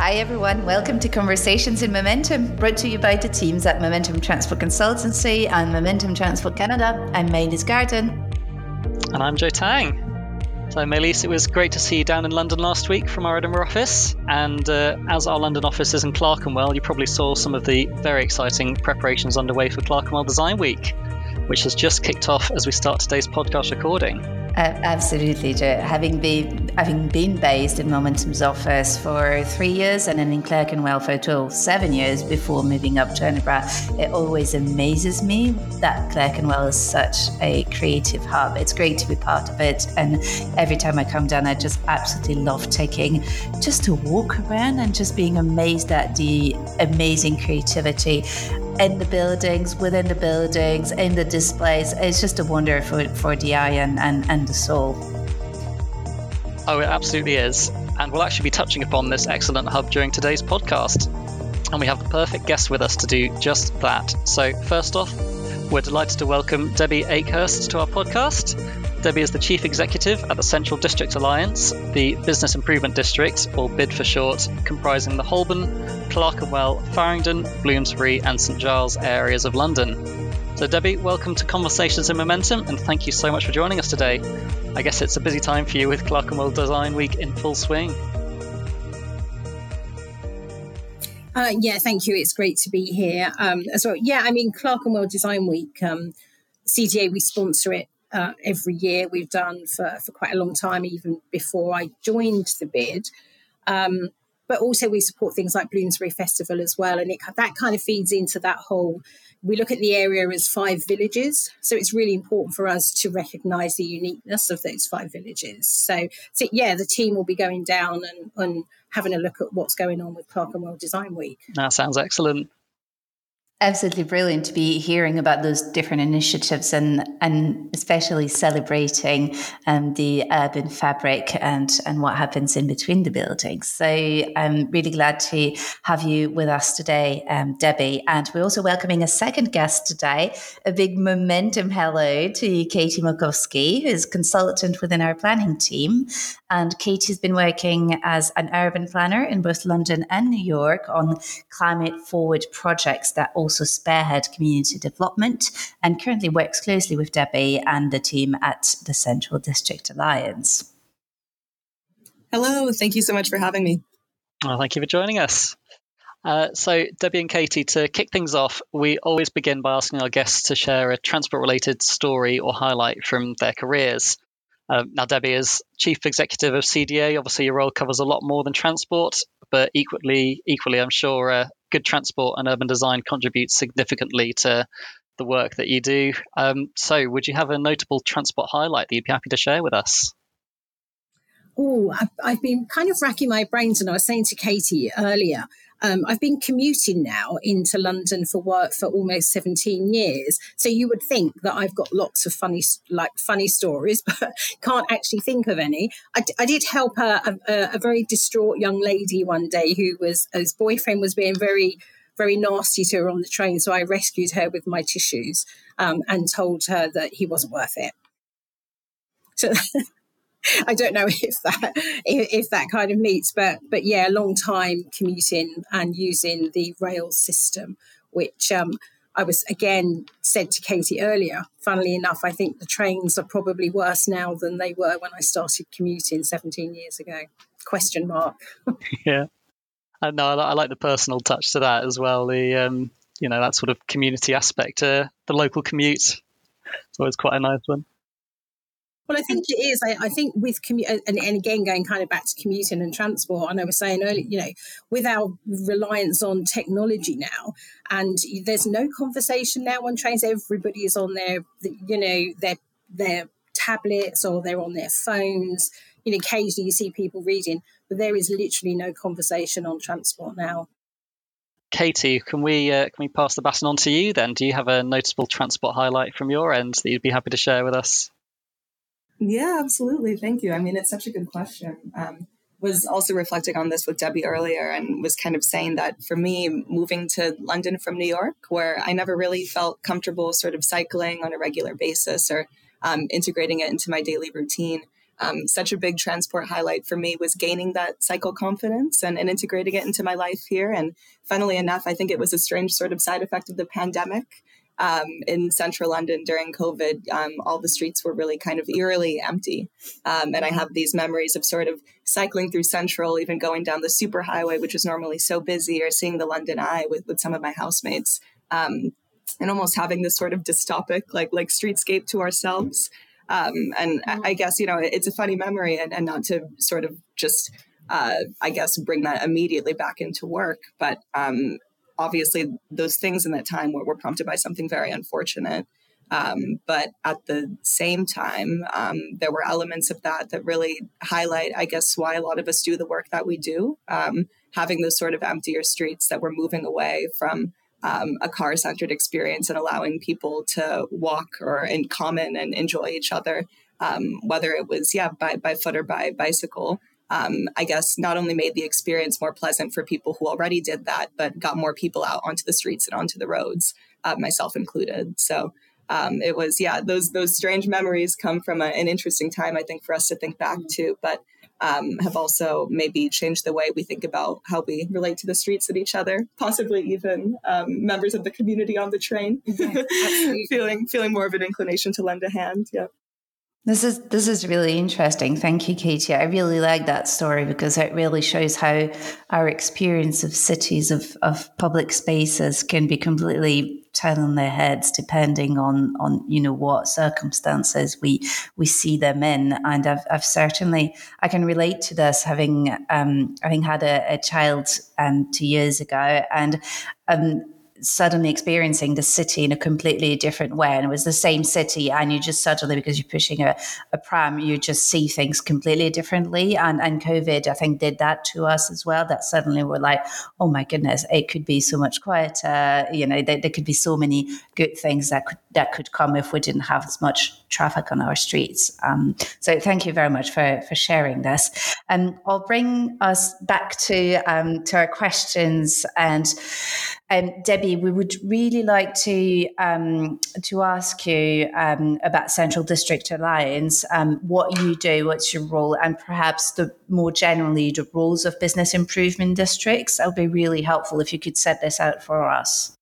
Hi, everyone. Welcome to Conversations in Momentum, brought to you by the teams at Momentum Transport Consultancy and Momentum Transport Canada. I'm Maëlys Garden. And I'm Joe Tang. So, Maëlys, it was great to see you down in London last week from our Edinburgh office. And uh, as our London office is in Clerkenwell, you probably saw some of the very exciting preparations underway for Clerkenwell Design Week, which has just kicked off as we start today's podcast recording. Absolutely, Joe. Having been having been based in Momentum's office for three years and then in Clerkenwell for 12, seven years before moving up to Edinburgh, it always amazes me that Clerkenwell is such a creative hub. It's great to be part of it, and every time I come down, I just absolutely love taking just a walk around and just being amazed at the amazing creativity in the buildings, within the buildings, in the displays. It's just a wonder for, for the eye and, and, and the soul. Oh, it absolutely is. And we'll actually be touching upon this excellent hub during today's podcast. And we have the perfect guest with us to do just that. So, first off, we're delighted to welcome Debbie Akehurst to our podcast. Debbie is the Chief Executive at the Central District Alliance, the Business Improvement District, or BID for short, comprising the Holborn, Clerkenwell, Farringdon, Bloomsbury, and St Giles areas of London. So, Debbie, welcome to Conversations in Momentum, and thank you so much for joining us today. I guess it's a busy time for you with Clerkenwell Design Week in full swing. Uh, yeah, thank you. It's great to be here um, as well. Yeah, I mean, Clerkenwell Design Week, um, CDA, we sponsor it uh, every year. We've done for, for quite a long time, even before I joined the bid. Um, but also we support things like Bloomsbury Festival as well, and it, that kind of feeds into that whole. We look at the area as five villages, so it's really important for us to recognise the uniqueness of those five villages. So, so yeah, the team will be going down and, and having a look at what's going on with Clerkenwell Design Week. That sounds excellent absolutely brilliant to be hearing about those different initiatives and and especially celebrating um, the urban fabric and and what happens in between the buildings. So I'm really glad to have you with us today, um, Debbie. And we're also welcoming a second guest today. A big momentum hello to Katie Mulkowsky, who is consultant within our planning team. And Katie's been working as an urban planner in both London and New York on climate forward projects that also also spearhead community development and currently works closely with Debbie and the team at the Central District Alliance. Hello, thank you so much for having me. Well, thank you for joining us. Uh, so, Debbie and Katie, to kick things off, we always begin by asking our guests to share a transport related story or highlight from their careers. Uh, now, Debbie is chief executive of CDA. Obviously, your role covers a lot more than transport, but equally, equally, I'm sure uh, good transport and urban design contributes significantly to the work that you do. Um, so, would you have a notable transport highlight that you'd be happy to share with us? Oh, I've, I've, been kind of racking my brains, and I was saying to Katie earlier, um, I've been commuting now into London for work for almost 17 years. So you would think that I've got lots of funny, like funny stories, but can't actually think of any. I, I did help a, a, a, very distraught young lady one day who was, whose boyfriend was being very, very nasty to her on the train. So I rescued her with my tissues um, and told her that he wasn't worth it. So I don't know if that if, that kind of meets, but but yeah, a long time commuting and using the rail system, which um, I was again said to Katie earlier. Funnily enough, I think the trains are probably worse now than they were when I started commuting 17 years ago. Question mark. yeah, uh, no, I, like the personal touch to that as well. The um, you know that sort of community aspect to the local commute. It's always quite a nice one. Well, I think it is. I, I think with commute, and, and, again, going kind of back to commuting and transport, and I was saying earlier, you know, with our reliance on technology now, and there's no conversation now on trains. Everybody is on their, you know, their their tablets or they're on their phones. You know, occasionally you see people reading, but there is literally no conversation on transport now. Katie, can we uh, can we pass the baton on to you then? Do you have a noticeable transport highlight from your end that you'd be happy to share with us? Yeah, absolutely. Thank you. I mean, it's such a good question. Um, was also reflecting on this with Debbie earlier and was kind of saying that for me, moving to London from New York, where I never really felt comfortable sort of cycling on a regular basis or um, integrating it into my daily routine, um, such a big transport highlight for me was gaining that cycle confidence and, and integrating it into my life here. And funnily enough, I think it was a strange sort of side effect of the pandemic. Um, in central London during COVID, um, all the streets were really kind of eerily empty. Um, and I have these memories of sort of cycling through central, even going down the superhighway, which is normally so busy, or seeing the London Eye with, with some of my housemates. Um, and almost having this sort of dystopic, like like streetscape to ourselves. Um, and. I guess, you know, it's a funny memory and, and not to sort of just, uh, I guess, bring that immediately back into work. But um, obviously, those things in that time were, were prompted by something very unfortunate. Um, but at the same time, um, there were elements of that that really highlight, I guess, why a lot of us do the work that we do. Um, having those sort of emptier streets that we're moving away from um, a car centered experience and allowing people to walk or in common and enjoy each other, um, whether it was, yeah, by, by foot or by bicycle. Um, I guess not only made the experience more pleasant for people who already did that, but got more people out onto the streets and onto the roads, uh, myself included. So um, it was, yeah, those those strange memories come from a, an interesting time, I think, for us to think back to. But um, have also maybe changed the way we think about how we relate to the streets and each other, possibly even um, members of the community on the train, feeling feeling more of an inclination to lend a hand. Yeah. This is this is really interesting. Thank you, Katie. I really like that story because it really shows how our experience of cities of, of public spaces can be completely turned on their heads depending on on you know what circumstances we we see them in. And I've, I've certainly I can relate to this having um, having had a, a child um, two years ago and um, suddenly experiencing the city in a completely different way. And it was the same city, and you just suddenly, because you're pushing a, a pram, you just see things completely differently. And, and COVID, I think, did that to us as well. That suddenly we're like, oh my goodness, it could be so much quieter. You know, there, there could be so many good things that could that could come if we didn't have as much traffic on our streets. Um, so thank you very much for, for sharing this. And um, I'll bring us back to um, to our questions. And um, Debbie, we would really like to um, to ask you um, about Central District Alliance, what you do, what's your role, and perhaps the more generally the roles of business improvement districts. That would be really helpful if you could set this out for us.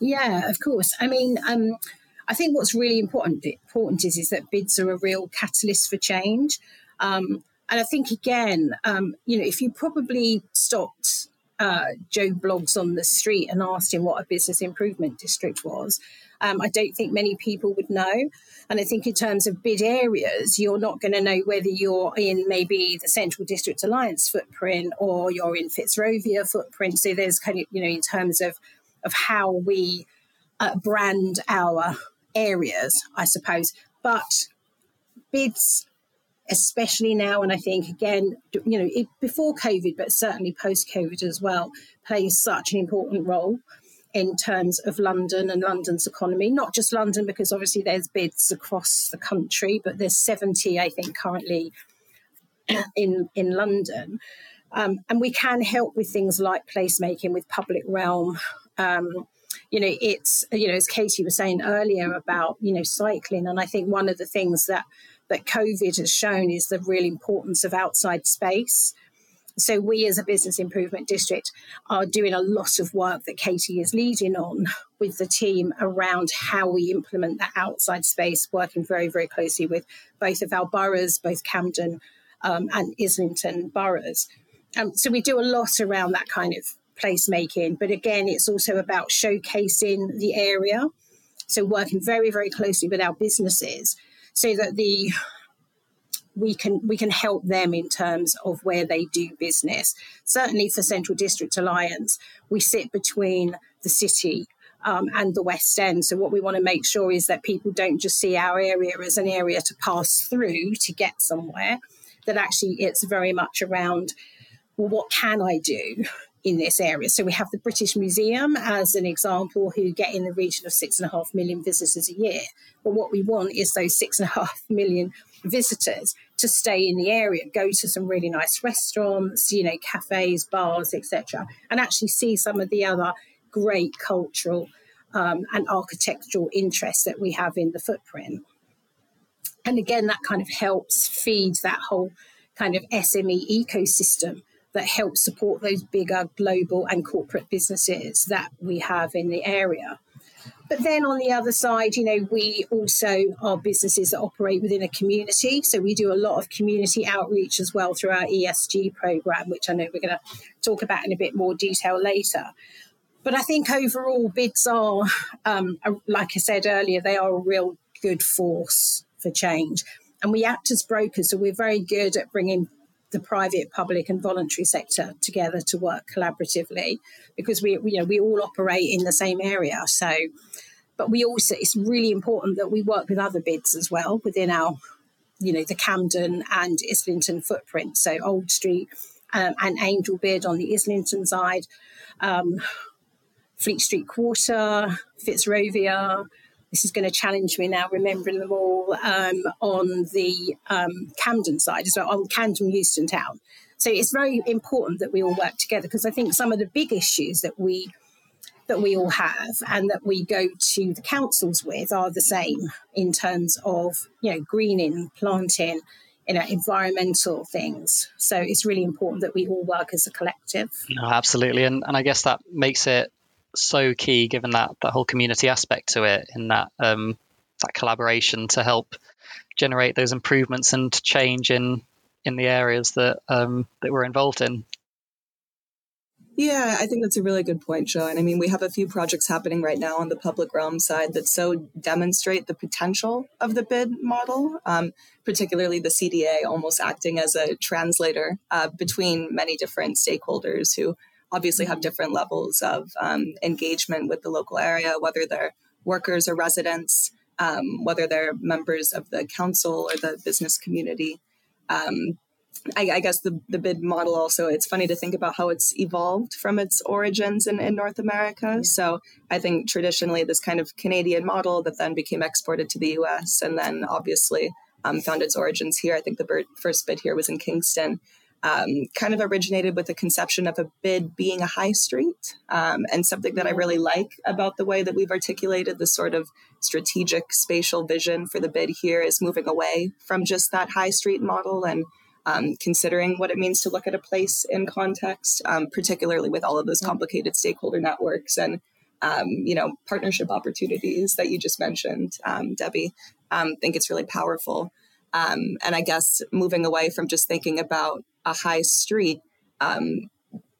Yeah, of course. I mean, um, I think what's really important important is is that bids are a real catalyst for change. Um, and I think again, um, you know, if you probably stopped uh, Joe Bloggs on the street and asked him what a business improvement district was, um, I don't think many people would know. And I think in terms of bid areas, you're not going to know whether you're in maybe the Central District Alliance footprint or you're in Fitzrovia footprint. So there's kind of, you know, in terms of of how we uh, brand our areas, I suppose. But bids, especially now, and I think again, you know, it, before COVID, but certainly post COVID as well, plays such an important role in terms of London and London's economy. Not just London, because obviously there's bids across the country, but there's 70, I think, currently in in London. Um, and we can help with things like placemaking with public realm um, you know, it's you know, as Katie was saying earlier about you know cycling, and I think one of the things that that COVID has shown is the real importance of outside space. So we as a business improvement district are doing a lot of work that Katie is leading on with the team around how we implement that outside space, working very, very closely with both of our boroughs, both Camden um, and Islington boroughs. Um, so we do a lot around that kind of placemaking. But again, it's also about showcasing the area. So working very, very closely with our businesses so that the we can we can help them in terms of where they do business. Certainly for Central District Alliance, we sit between the city um, and the West End. So what we want to make sure is that people don't just see our area as an area to pass through to get somewhere. That actually it's very much around well, what can I do in this area. So we have the British Museum as an example, who get in the region of six and a half million visitors a year. But what we want is those six and a half million visitors to stay in the area, go to some really nice restaurants, you know, cafes, bars, etc., and actually see some of the other great cultural um, and architectural interests that we have in the footprint. And again, that kind of helps feed that whole kind of SME ecosystem that helps support those bigger global and corporate businesses that we have in the area. But then on the other side, you know, we also are businesses that operate within a community. So we do a lot of community outreach as well through our ESG program, which I know we're going to talk about in a bit more detail later. But I think overall, bids are, um, like I said earlier, they are a real good force for change. And we act as brokers, so we're very good at bringing the private, public, and voluntary sector together to work collaboratively because we, you know, we all operate in the same area. So, but we also, it's really important that we work with other bids as well within our, you know, the Camden and Islington footprint. So Old Street um, and Angel bid on the Islington side, um, Fleet Street Quarter, Fitzrovia, this is going to challenge me now, remembering them all um, on the um, Camden side as well, on Camden Euston Town. So it's very important that we all work together because I think some of the big issues that we that we all have and that we go to the councils with are the same in terms of you know greening, planting, you know environmental things. So it's really important that we all work as a collective. No, absolutely, and and I guess that makes it so key given that that whole community aspect to it in that um, that collaboration to help generate those improvements and change in in the areas that um, that we're involved in. Yeah, I think that's a really good point, Sean. I mean, we have a few projects happening right now on the public realm side that so demonstrate the potential of the bid model, um, particularly the CDA almost acting as a translator uh, between many different stakeholders who obviously have different levels of um, engagement with the local area, whether they're workers or residents, um, whether they're members of the council or the business community. Um, I, I, guess the, the bid model also, it's funny to think about how it's evolved from its origins in, in North America. So I think traditionally this kind of Canadian model that then became exported to the US and then obviously um, found its origins here. I think the first bid here was in Kingston um, kind of originated with the conception of a bid being a high street. Um, and something that I really like about the way that we've articulated the sort of strategic spatial vision for the bid here is moving away from just that high street model and um, considering what it means to look at a place in context, um, particularly with all of those complicated stakeholder networks and um, you know partnership opportunities that you just mentioned, um, Debbie. I think it's really powerful. Um, and I guess moving away from just thinking about a high street, um,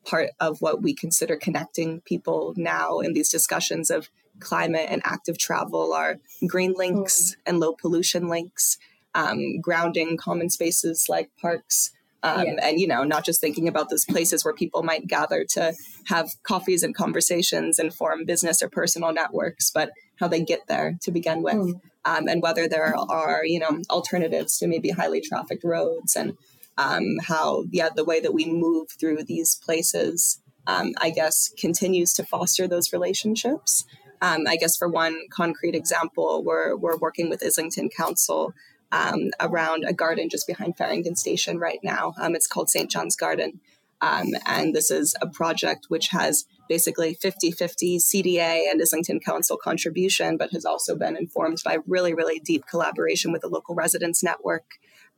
part of what we consider connecting people now in these discussions of climate and active travel are green links mm. and low pollution links, um, grounding common spaces like parks. Um, yeah. And, you know, not just thinking about those places where people might gather to have coffees and conversations and form business or personal networks, but how they get there to begin with. Mm. Um, and whether there are, you know, alternatives to maybe highly trafficked roads and um, how yeah the way that we move through these places um, i guess continues to foster those relationships. Um, i guess for one concrete example we're, we're working with islington council um, around a garden just behind farringdon station right now. Um, it's called st john's garden. Um, and this is a project which has basically 50 50 CDA and Islington Council contribution, but has also been informed by really, really deep collaboration with the local residents network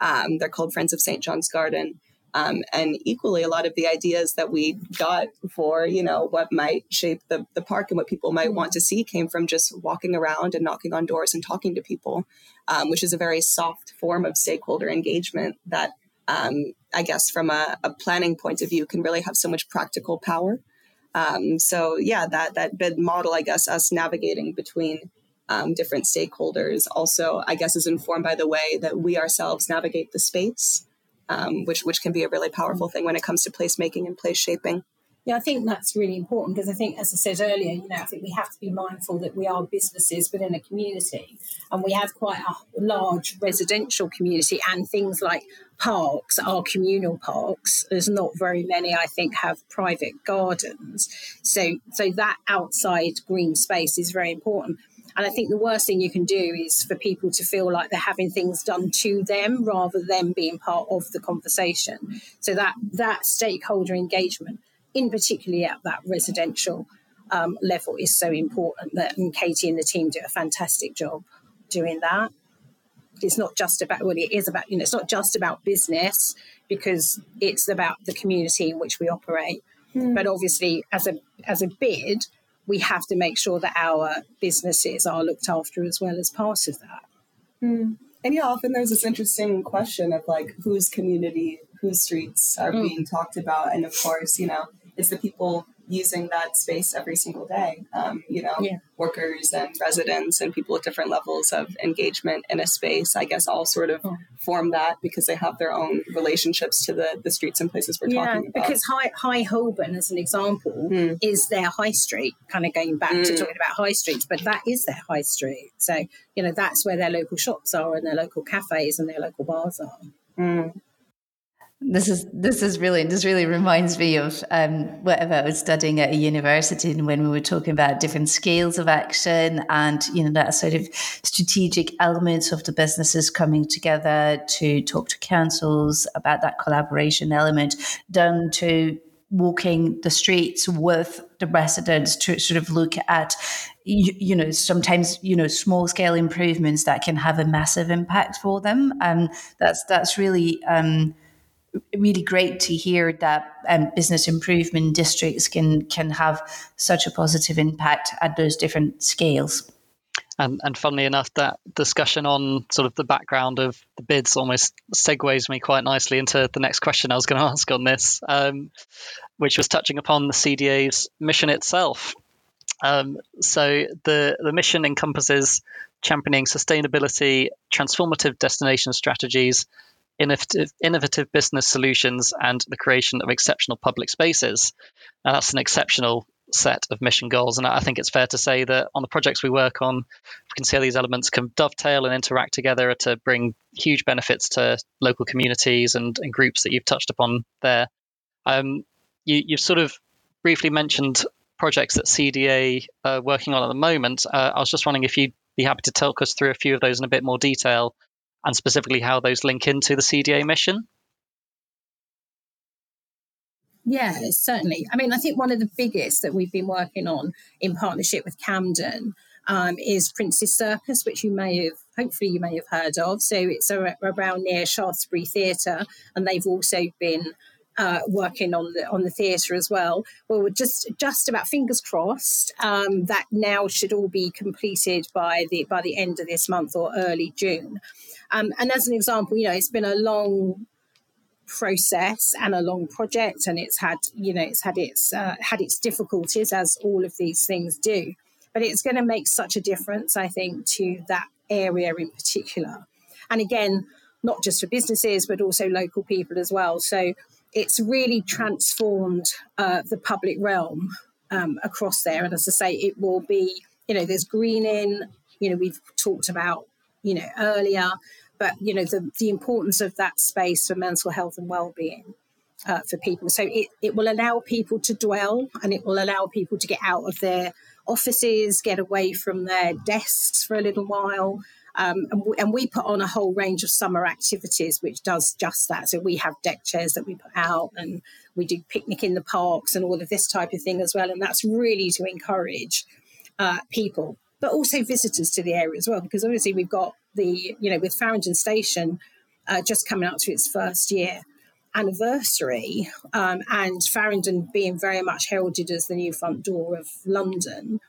um, they're called Friends of St. John's Garden. Um, and equally, a lot of the ideas that we got for, you know, what might shape the, the park and what people might want to see came from just walking around and knocking on doors and talking to people, um, which is a very soft form of stakeholder engagement that um, I guess from a, a, planning point of view can really have so much practical power. Um, so yeah, that that bid model, I guess, us navigating between um, different stakeholders also, I guess, is informed by the way that we ourselves navigate the space, um, which which can be a really powerful thing when it comes to placemaking and place shaping. Yeah, I think that's really important because I think, as I said earlier, you know, I think we have to be mindful that we are businesses within a community and we have quite a large residential community and things like parks are communal parks. There's not very many, I think, have private gardens. So, so that outside green space is very important. And I think the worst thing you can do is for people to feel like they're having things done to them rather than being part of the conversation. So that that stakeholder engagement, in particularly at that residential um, level, is so important. That and Katie and the team do a fantastic job doing that. it's not just about well it is about you know it's not just about business because it's about the community in which we operate mm. but obviously as a as a bid we have to make sure that our businesses are looked after as well as part of that mm. and yeah often there's this interesting question of like whose community whose streets are mm. being talked about and of course you know it's the people using that space every single day. Um, you know, yeah. workers and residents and people at different levels of engagement in a space, I guess, all sort of form that because they have their own relationships to the, the streets and places we're yeah, talking about. Because High, High Holborn, as an example, mm. is their high street, kind of going back mm. to hmm. talking about high streets, but that is their high street. So, you know, that's where their local shops are and their local cafes and their local bars are. Mm. This is this is really this really reminds me of um, whatever I was studying at a university and when we were talking about different scales of action and you know that sort of strategic elements of the businesses coming together to talk to councils about that collaboration element, down to walking the streets with the residents to sort of look at you, you, know sometimes you know small scale improvements that can have a massive impact for them. And that's that's really um, really great to hear that um, business improvement districts can can have such a positive impact at those different scales. And, and funnily enough, that discussion on sort of the background of the bids almost segues me quite nicely into the next question I was going to ask on this, um, which was touching upon the CDA's mission itself. Um, so the the mission encompasses championing sustainability, transformative destination strategies, innovative, innovative business solutions, and the creation of exceptional public spaces. Now, that's an exceptional set of mission goals. And I think it's fair to say that on the projects we work on, we can see how these elements can dovetail and interact together to bring huge benefits to local communities and, and groups that you've touched upon there. Um, you, have sort of briefly mentioned projects that CDA are working on at the moment. Uh, I was just wondering if you'd be happy to talk us through a few of those in a bit more detail and specifically how those link into the CDA mission? Yeah, certainly. I mean, I think one of the biggest that we've been working on in partnership with Camden um, is Prince's Circus, which you may have, hopefully, you may have heard of. So it's around near Shaftesbury Theatre, and they've also been uh, working on the on the theatre as well. Well, we're just just about fingers crossed um, that now should all be completed by the by the end of this month or early June. Um, and as an example, you know, it's been a long process and a long project, and it's had you know it's had its uh, had its difficulties as all of these things do. But it's going to make such a difference, I think, to that area in particular. And again, not just for businesses, but also local people as well. So it's really transformed uh, the public realm um, across there. And as I say, it will be, you know, there's greening, you know, we've talked about, you know, earlier, but, you know, the, the importance of that space for mental health and well-being. Uh, for people. So it, it will allow people to dwell and it will allow people to get out of their offices, get away from their desks for a little while, um, and, we, and, we, put on a whole range of summer activities which does just that. So we have deck chairs that we put out and we do picnic in the parks and all of this type of thing as well. And that's really to encourage uh, people, but also visitors to the area as well, because obviously we've got the, you know, with Farringdon Station uh, just coming up to its first year anniversary um, and Farringdon being very much heralded as the new front door of London.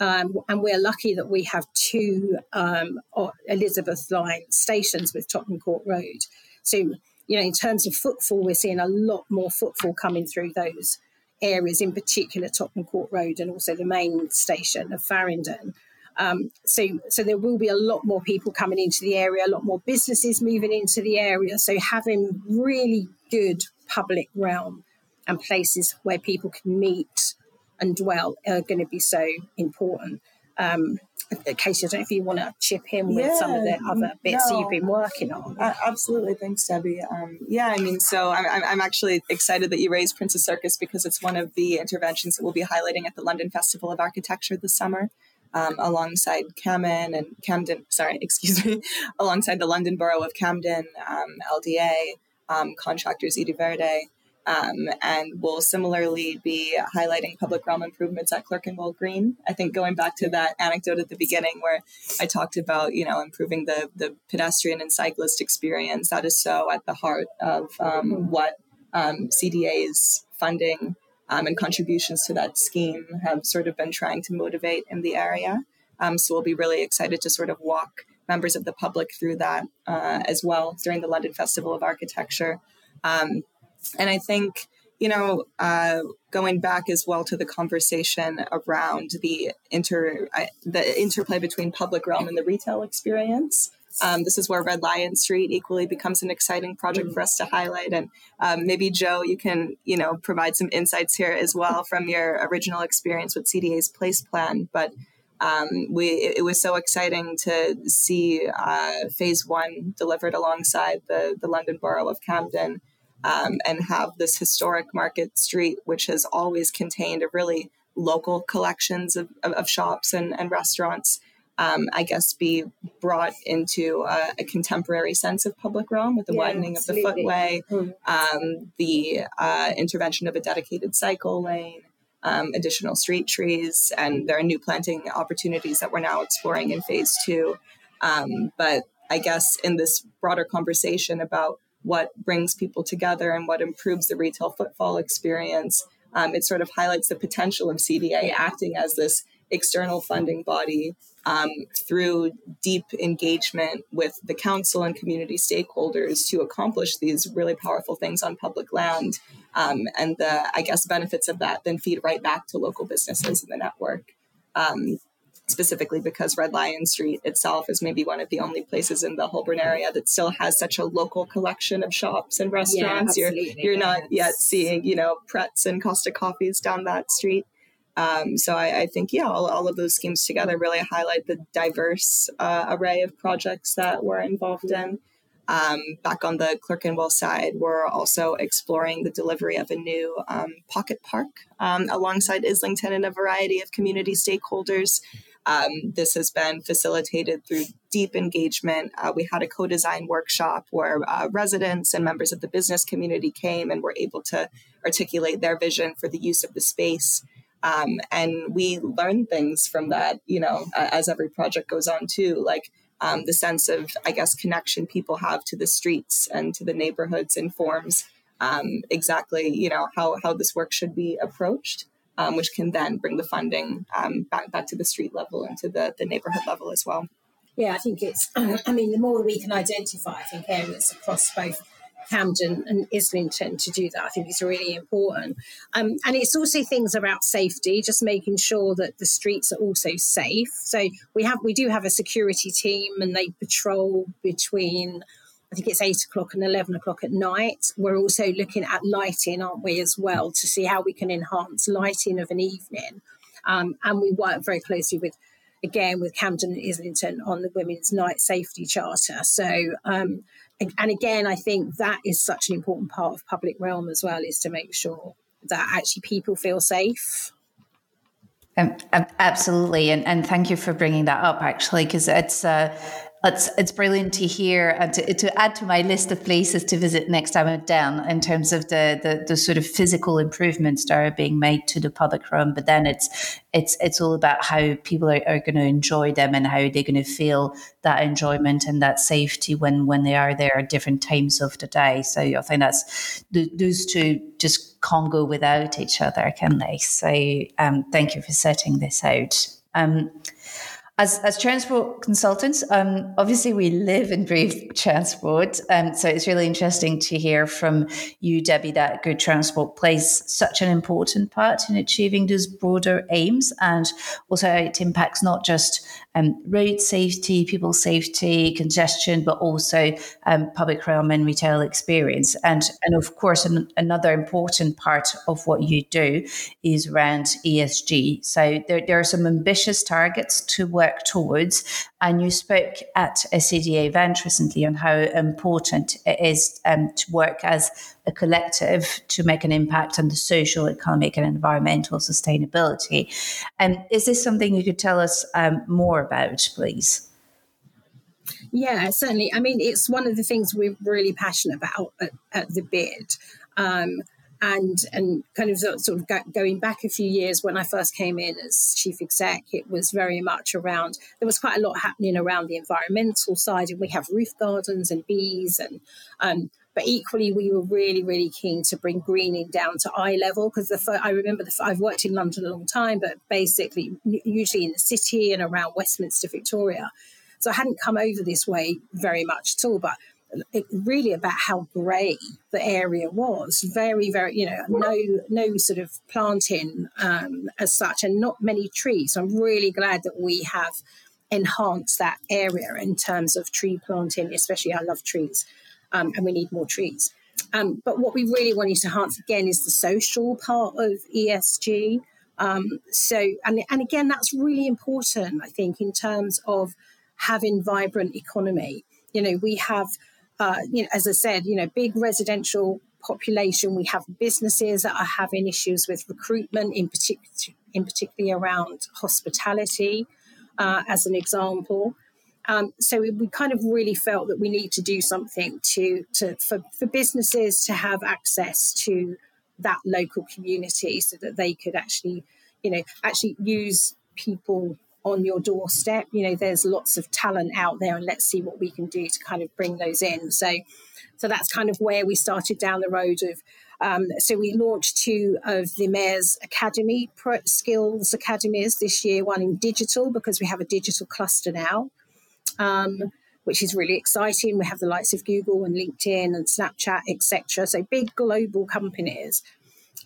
Um, and we're lucky that we have two um, Elizabeth line stations with Tottenham Court Road. So, you know, in terms of footfall, we're seeing a lot more footfall coming through those areas, in particular Tottenham Court Road and also the main station of Farringdon. Um, so, so there will be a lot more people coming into the area, a lot more businesses moving into the area. So, having really good public realm and places where people can meet and dwell are going to be so important. Um, Katie, I don't know if you want to chip in with yeah, some of the other bits no, you've been working on. Uh, absolutely. Thanks, Debbie. Um, yeah, I mean, so I'm, I'm actually excited that you raised Prince's Circus because it's one of the interventions that we'll be highlighting at the London Festival of Architecture this summer. Um, alongside Camden and Camden, sorry, excuse me, alongside the London Borough of Camden, um, LDA, um, contractors Verde, Um, and we'll similarly be highlighting public realm improvements at Clerkenwell Green. I think going back to that anecdote at the beginning where I talked about, you know, improving the, the pedestrian and cyclist experience, that is so at the heart of um, what um, CDA's funding um, and contributions to that scheme have sort of been trying to motivate in the area. Um, so we'll be really excited to sort of walk members of the public through that uh, as well during the London Festival of Architecture. Um, and I think, you know, uh, going back as well to the conversation around the inter uh, the interplay between public realm and the retail experience. Um, this is where Red Lion Street equally becomes an exciting project mm. for us to highlight. And um, maybe Joe, you can you know provide some insights here as well from your original experience with CDA's place plan. But um, we it was so exciting to see uh, phase one delivered alongside the the London Borough of Camden um, and have this historic market street, which has always contained a really local collections of, of, of shops and, and restaurants. Um, I guess, be brought into a, a, contemporary sense of public realm with the yeah, widening absolutely. of the footway, mm. um, the uh, intervention of a dedicated cycle lane, um, additional street trees, and there are new planting opportunities that we're now exploring in phase two. Um, but I guess in this broader conversation about what brings people together and what improves the retail footfall experience. Um, it sort of highlights the potential of CDA acting as this external funding body um, through deep engagement with the council and community stakeholders to accomplish these really powerful things on public land. Um, and the, I guess, benefits of that then feed right back to local businesses in the network. Um, specifically because Red Lion Street itself is maybe one of the only places in the Holborn area that still has such a local collection of shops and restaurants. Yeah, you're you're not yet seeing, you know, Prets and Costa Coffees down that street. Um, so I, I, think, yeah, all, all, of those schemes together really highlight the diverse uh, array of projects that we're involved in. Um, back on the Clerkenwell side, we're also exploring the delivery of a new um, pocket park um, alongside Islington and a variety of community stakeholders. Um, this has been facilitated through deep engagement. Uh, we had a co design workshop where uh, residents and members of the business community came and were able to articulate their vision for the use of the space. Um, and we learned things from that, you know, uh, as every project goes on, too, like um, the sense of, I guess, connection people have to the streets and to the neighborhoods informs um, exactly, you know, how, how this work should be approached um, which can then bring the funding um, back back to the street level and to the, the neighborhood level as well. Yeah, I think it's. I mean, the more we can identify, I think areas across both Camden and Islington to do that. I think it's really important. Um, and it's also things about safety, just making sure that the streets are also safe. So we have we do have a security team and they patrol between I think it's eight o'clock and 11 o'clock at night. We're also looking at lighting, aren't we, as well, to see how we can enhance lighting of an evening. Um, and we work very closely with, again, with Camden and Islington on the Women's Night Safety Charter. So, um, and again, I think that is such an important part of public realm as well, is to make sure that actually people feel safe. Um, absolutely, and and thank you for bringing that up. Actually, because it's uh, it's it's brilliant to hear and to, to add to my list of places to visit next time I'm down in terms of the, the the sort of physical improvements that are being made to the public realm. But then it's it's it's all about how people are, are going to enjoy them and how they're going to feel that enjoyment and that safety when when they are there at different times of the day. So I think that's those two just can't go without each other, can they? So um, thank you for setting this out. Um, as, as transport consultants, um, obviously we live and breathe transport. Um, so it's really interesting to hear from you, Debbie, that good transport plays such an important part in achieving those broader aims and also it impacts not just um, road safety, people safety, congestion, but also um, public realm and retail experience. And, and of course, an, another important part of what you do is around ESG. So there, there are some ambitious targets to work towards. And you spoke at a CDA event recently on how important it is um, to work as collective to make an impact on the social, economic, and environmental sustainability. And um, is this something you could tell us um, more about, please? Yeah, certainly. I mean, it's one of the things we're really passionate about at, at the bid. Um, and and kind of sort of going back a few years when I first came in as chief exec, it was very much around. There was quite a lot happening around the environmental side, and we have roof gardens and bees, and um, but equally we were really really keen to bring greening down to eye level because the I remember the I've worked in London a long time, but basically usually in the city and around Westminster, Victoria. So I hadn't come over this way very much at all, but it, really about how grey the area was. Very, very, you know, no, no sort of planting um, as such, and not many trees. So I'm really glad that we have enhanced that area in terms of tree planting. Especially, I love trees, um, and we need more trees. Um, but what we really wanted to enhance again is the social part of ESG. Um, so, and, and again, that's really important, I think, in terms of having vibrant economy. You know, we have uh, you know, as I said, you know, big residential population. We have businesses that are having issues with recruitment, in particular, in particularly around hospitality, uh, as an example. Um, so we kind of really felt that we need to do something to, to for, for businesses to have access to that local community, so that they could actually, you know, actually use people on your doorstep. You know, there's lots of talent out there, and let's see what we can do to kind of bring those in. So, so that's kind of where we started down the road of. Um, so we launched two of the mayor's academy skills academies this year. One in digital because we have a digital cluster now. Um, which is really exciting. We have the likes of Google and LinkedIn and Snapchat, etc. So big global companies,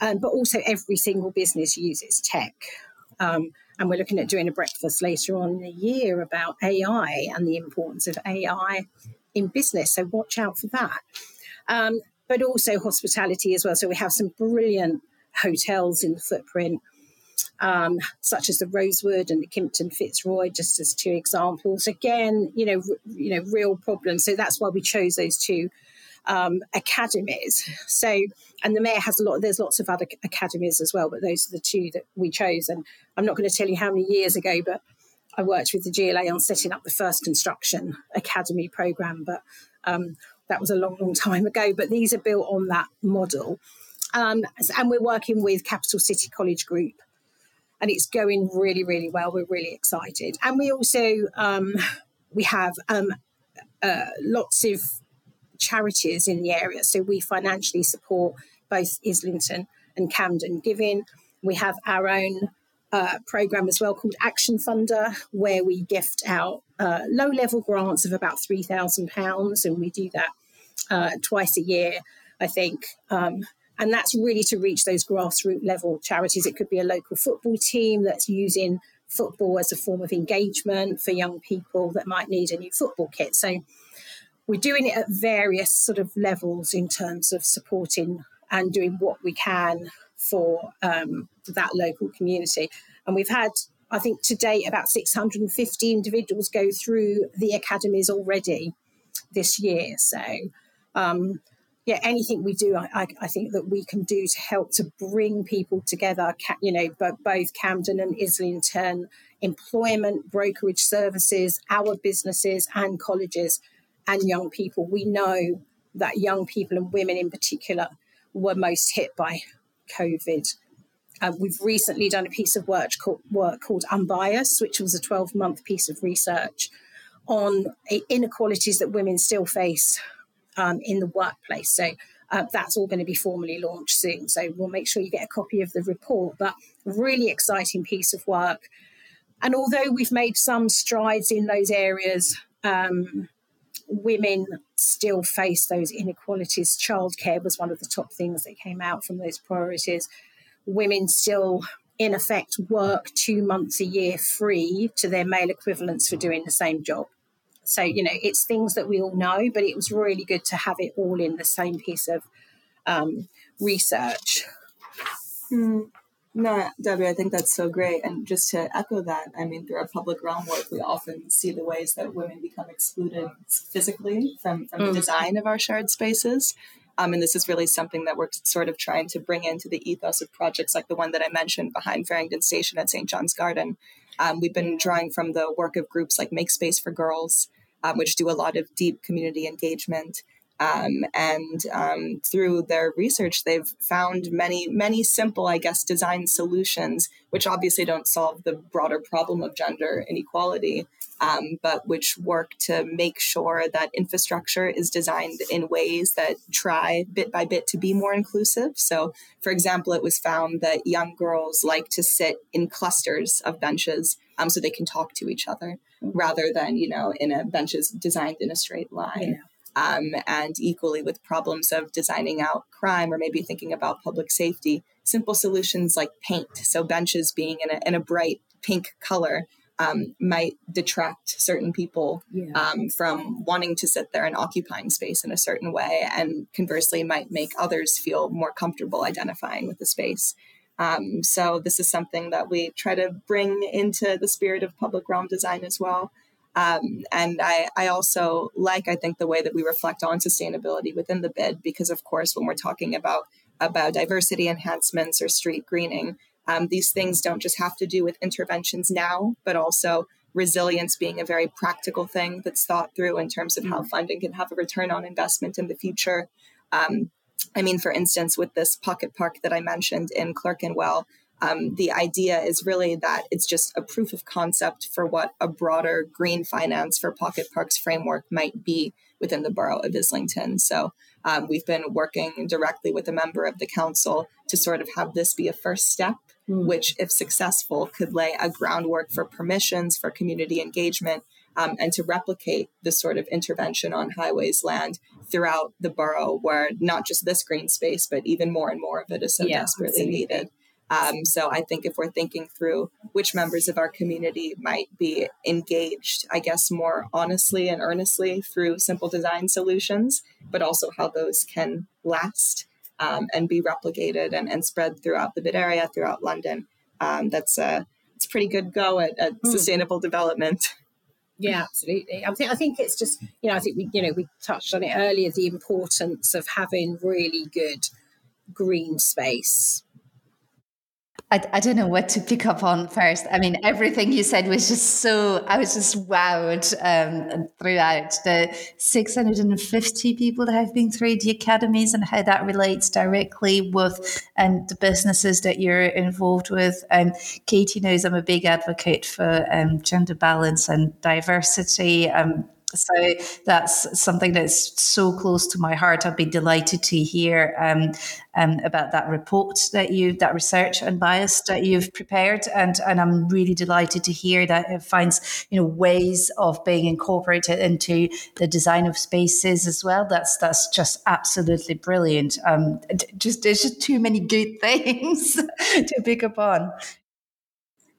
um, but also every single business uses tech. Um, and we're looking at doing a breakfast later on in the year about AI and the importance of AI in business. So watch out for that. Um, but also hospitality as well. So we have some brilliant hotels in the footprint, um, such as the Rosewood and the Kimpton Fitzroy, just as two examples. Again, you know, r- you know, real problems. So that's why we chose those two um, academies. So, and the mayor has a lot. There's lots of other academies as well, but those are the two that we chose. And I'm not going to tell you how many years ago, but I worked with the GLA on setting up the first construction academy program. But um, that was a long, long time ago. But these are built on that model. Um, and we're working with Capital City College Group, and it's going really, really well. We're really excited, and we also um, we have um, uh, lots of charities in the area. So we financially support both Islington and Camden Giving. We have our own uh, program as well called Action Funder, where we gift out uh, low level grants of about £3,000, and we do that uh, twice a year, I think. Um, and that's really to reach those grassroots level charities. It could be a local football team that's using football as a form of engagement for young people that might need a new football kit. So we're doing it at various sort of levels in terms of supporting and doing what we can for um, that local community. And we've had, I think, to date, about 650 individuals go through the academies already this year. So, um, yeah, anything we do, I, I, think that we can do to help to bring people together, you know, both Camden and Islington, employment, brokerage services, our businesses, and colleges and young people. We know that young people and women in particular were most hit by COVID. Uh, we've recently done a piece of work called, work called Unbiased, which was a 12 month piece of research on inequalities that women still face um, in the workplace. So uh, that's all going to be formally launched soon. So we'll make sure you get a copy of the report. But really exciting piece of work. And although we've made some strides in those areas, um, women still face those inequalities. Childcare was one of the top things that came out from those priorities. Women still, in effect, work two months a year free to their male equivalents for doing the same job. So, you know, it's things that we all know, but it was really good to have it all in the same piece of um, research. Mm. No, Debbie, I think that's so great. And just to echo that, I mean, through our public realm work, we often see the ways that women become excluded physically from, from mm. the design of our shared spaces. Um, and this is really something that we're sort of trying to bring into the ethos of projects like the one that I mentioned behind Farringdon Station at St. John's Garden. Um, we've been drawing from the work of groups like Make Space for Girls, um, which do a lot of deep community engagement Um, and um, through their research, they've found many, many simple, I guess, design solutions, which obviously don't solve the broader problem of gender inequality, um, but which work to make sure that infrastructure is designed in ways that try bit by bit to be more inclusive. So, for example, it was found that young girls like to sit in clusters of benches um, so they can talk to each other rather than, you know, in a benches designed in a straight line. Yeah um, and equally with problems of designing out crime or maybe thinking about public safety, simple solutions like paint, so benches being in a, in a bright pink color. Um, might detract certain people yeah. um, from wanting to sit there and occupying space in a certain way, and conversely, might make others feel more comfortable identifying with the space. Um, so, this is something that we try to bring into the spirit of public realm design as well. Um, and I, I also like, I think, the way that we reflect on sustainability within the bid, because of course, when we're talking about about diversity enhancements or street greening, um, these things don't just have to do with interventions now, but also resilience being a very practical thing that's thought through in terms of how mm. funding can have a return on investment in the future. Um, I mean, for instance, with this pocket park that I mentioned in Clerkenwell, um, the idea is really that it's just a proof of concept for what a broader green finance for pocket parks framework might be within the borough of Islington. So um, we've been working directly with a member of the council to sort of have this be a first step, mm. which, if successful, could lay a groundwork for permissions, for community engagement, um, and to replicate this sort of intervention on highways land throughout the borough, where not just this green space, but even more and more of it is so yeah, desperately absolutely. needed. Um, so I think if we're thinking through which members of our community might be engaged, I guess more honestly and earnestly through simple design solutions, but also how those can last um, and be replicated and, and spread throughout the bid area, throughout London. Um, that's a it's pretty good go at, at mm. sustainable development. Yeah, absolutely. I think I think it's just you know I think we you know we touched on it earlier the importance of having really good green space I, I don't know what to pick up on first. I mean, everything you said was just so, I was just wowed um, throughout the 650 people that have been through the academies and how that relates directly with um, the businesses that you're involved with. Um, Katie knows I'm a big advocate for um, gender balance and diversity. Um, so that's something that's so close to my heart. I'd be delighted to hear um, um, about that report that you, that research and bias that you've prepared, and and I'm really delighted to hear that it finds you know ways of being incorporated into the design of spaces as well. That's that's just absolutely brilliant. Um, just there's just too many good things to pick up on.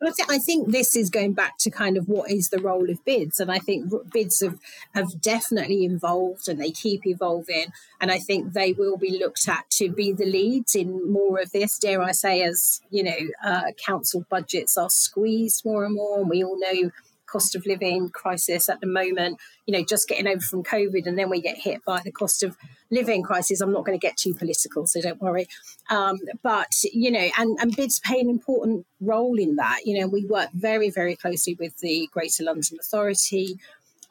I think this is going back to kind of what is the role of bids. And I think bids have, have definitely evolved and they keep evolving. And I think they will be looked at to be the leads in more of this, dare I say, as, you know, uh, council budgets are squeezed more and more. And we all know cost of living crisis at the moment, you know, just getting over from COVID and then we get hit by the cost of living crisis. I'm not going to get too political, so don't worry. Um, but, you know, and, and bids play an important role in that. You know, we work very, very closely with the Greater London Authority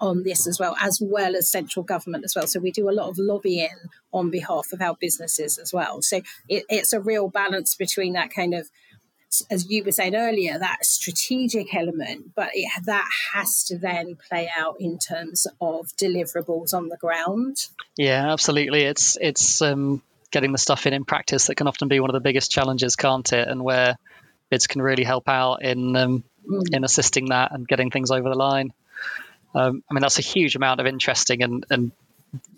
on this as well, as well as central government as well. So we do a lot of lobbying on behalf of our businesses as well. So it, it's a real balance between that kind of as you were saying earlier, that strategic element, but it, that has to then play out in terms of deliverables on the ground. Yeah, absolutely. It's it's um, getting the stuff in in practice that can often be one of the biggest challenges, can't it? And where bids can really help out in um, mm. in assisting that and getting things over the line. Um, I mean, that's a huge amount of interesting and, and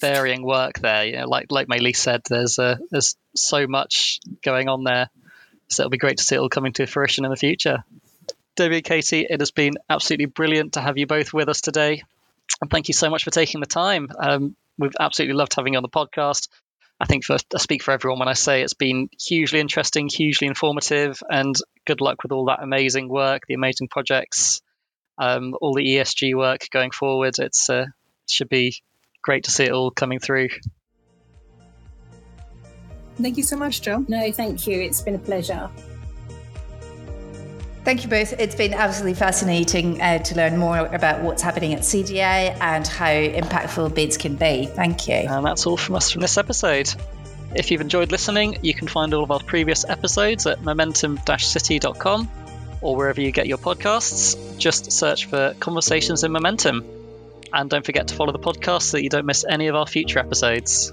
varying work there. You know, like like Maylee said, there's uh, there's so much going on there. So it'll be great to see it all coming to fruition in the future. And Katie, it has been absolutely brilliant to have you both with us today. And thank you so much for taking the time. Um, we've absolutely loved having you on the podcast. I think for, I speak for everyone when I say it's been hugely interesting, hugely informative, and good luck with all that amazing work, the amazing projects, um, all the ESG work going forward. Uh, it should be great to see it all coming through. Thank you so much, Joe. No, thank you. It's been a pleasure. Thank you both. It's been absolutely fascinating uh, to learn more about what's happening at CDA and how impactful bids can be. Thank you. And that's all from us from this episode. If you've enjoyed listening, you can find all of our previous episodes at momentum-city.com or wherever you get your podcasts. Just search for Conversations in Momentum. And don't forget to follow the podcast so that you don't miss any of our future episodes.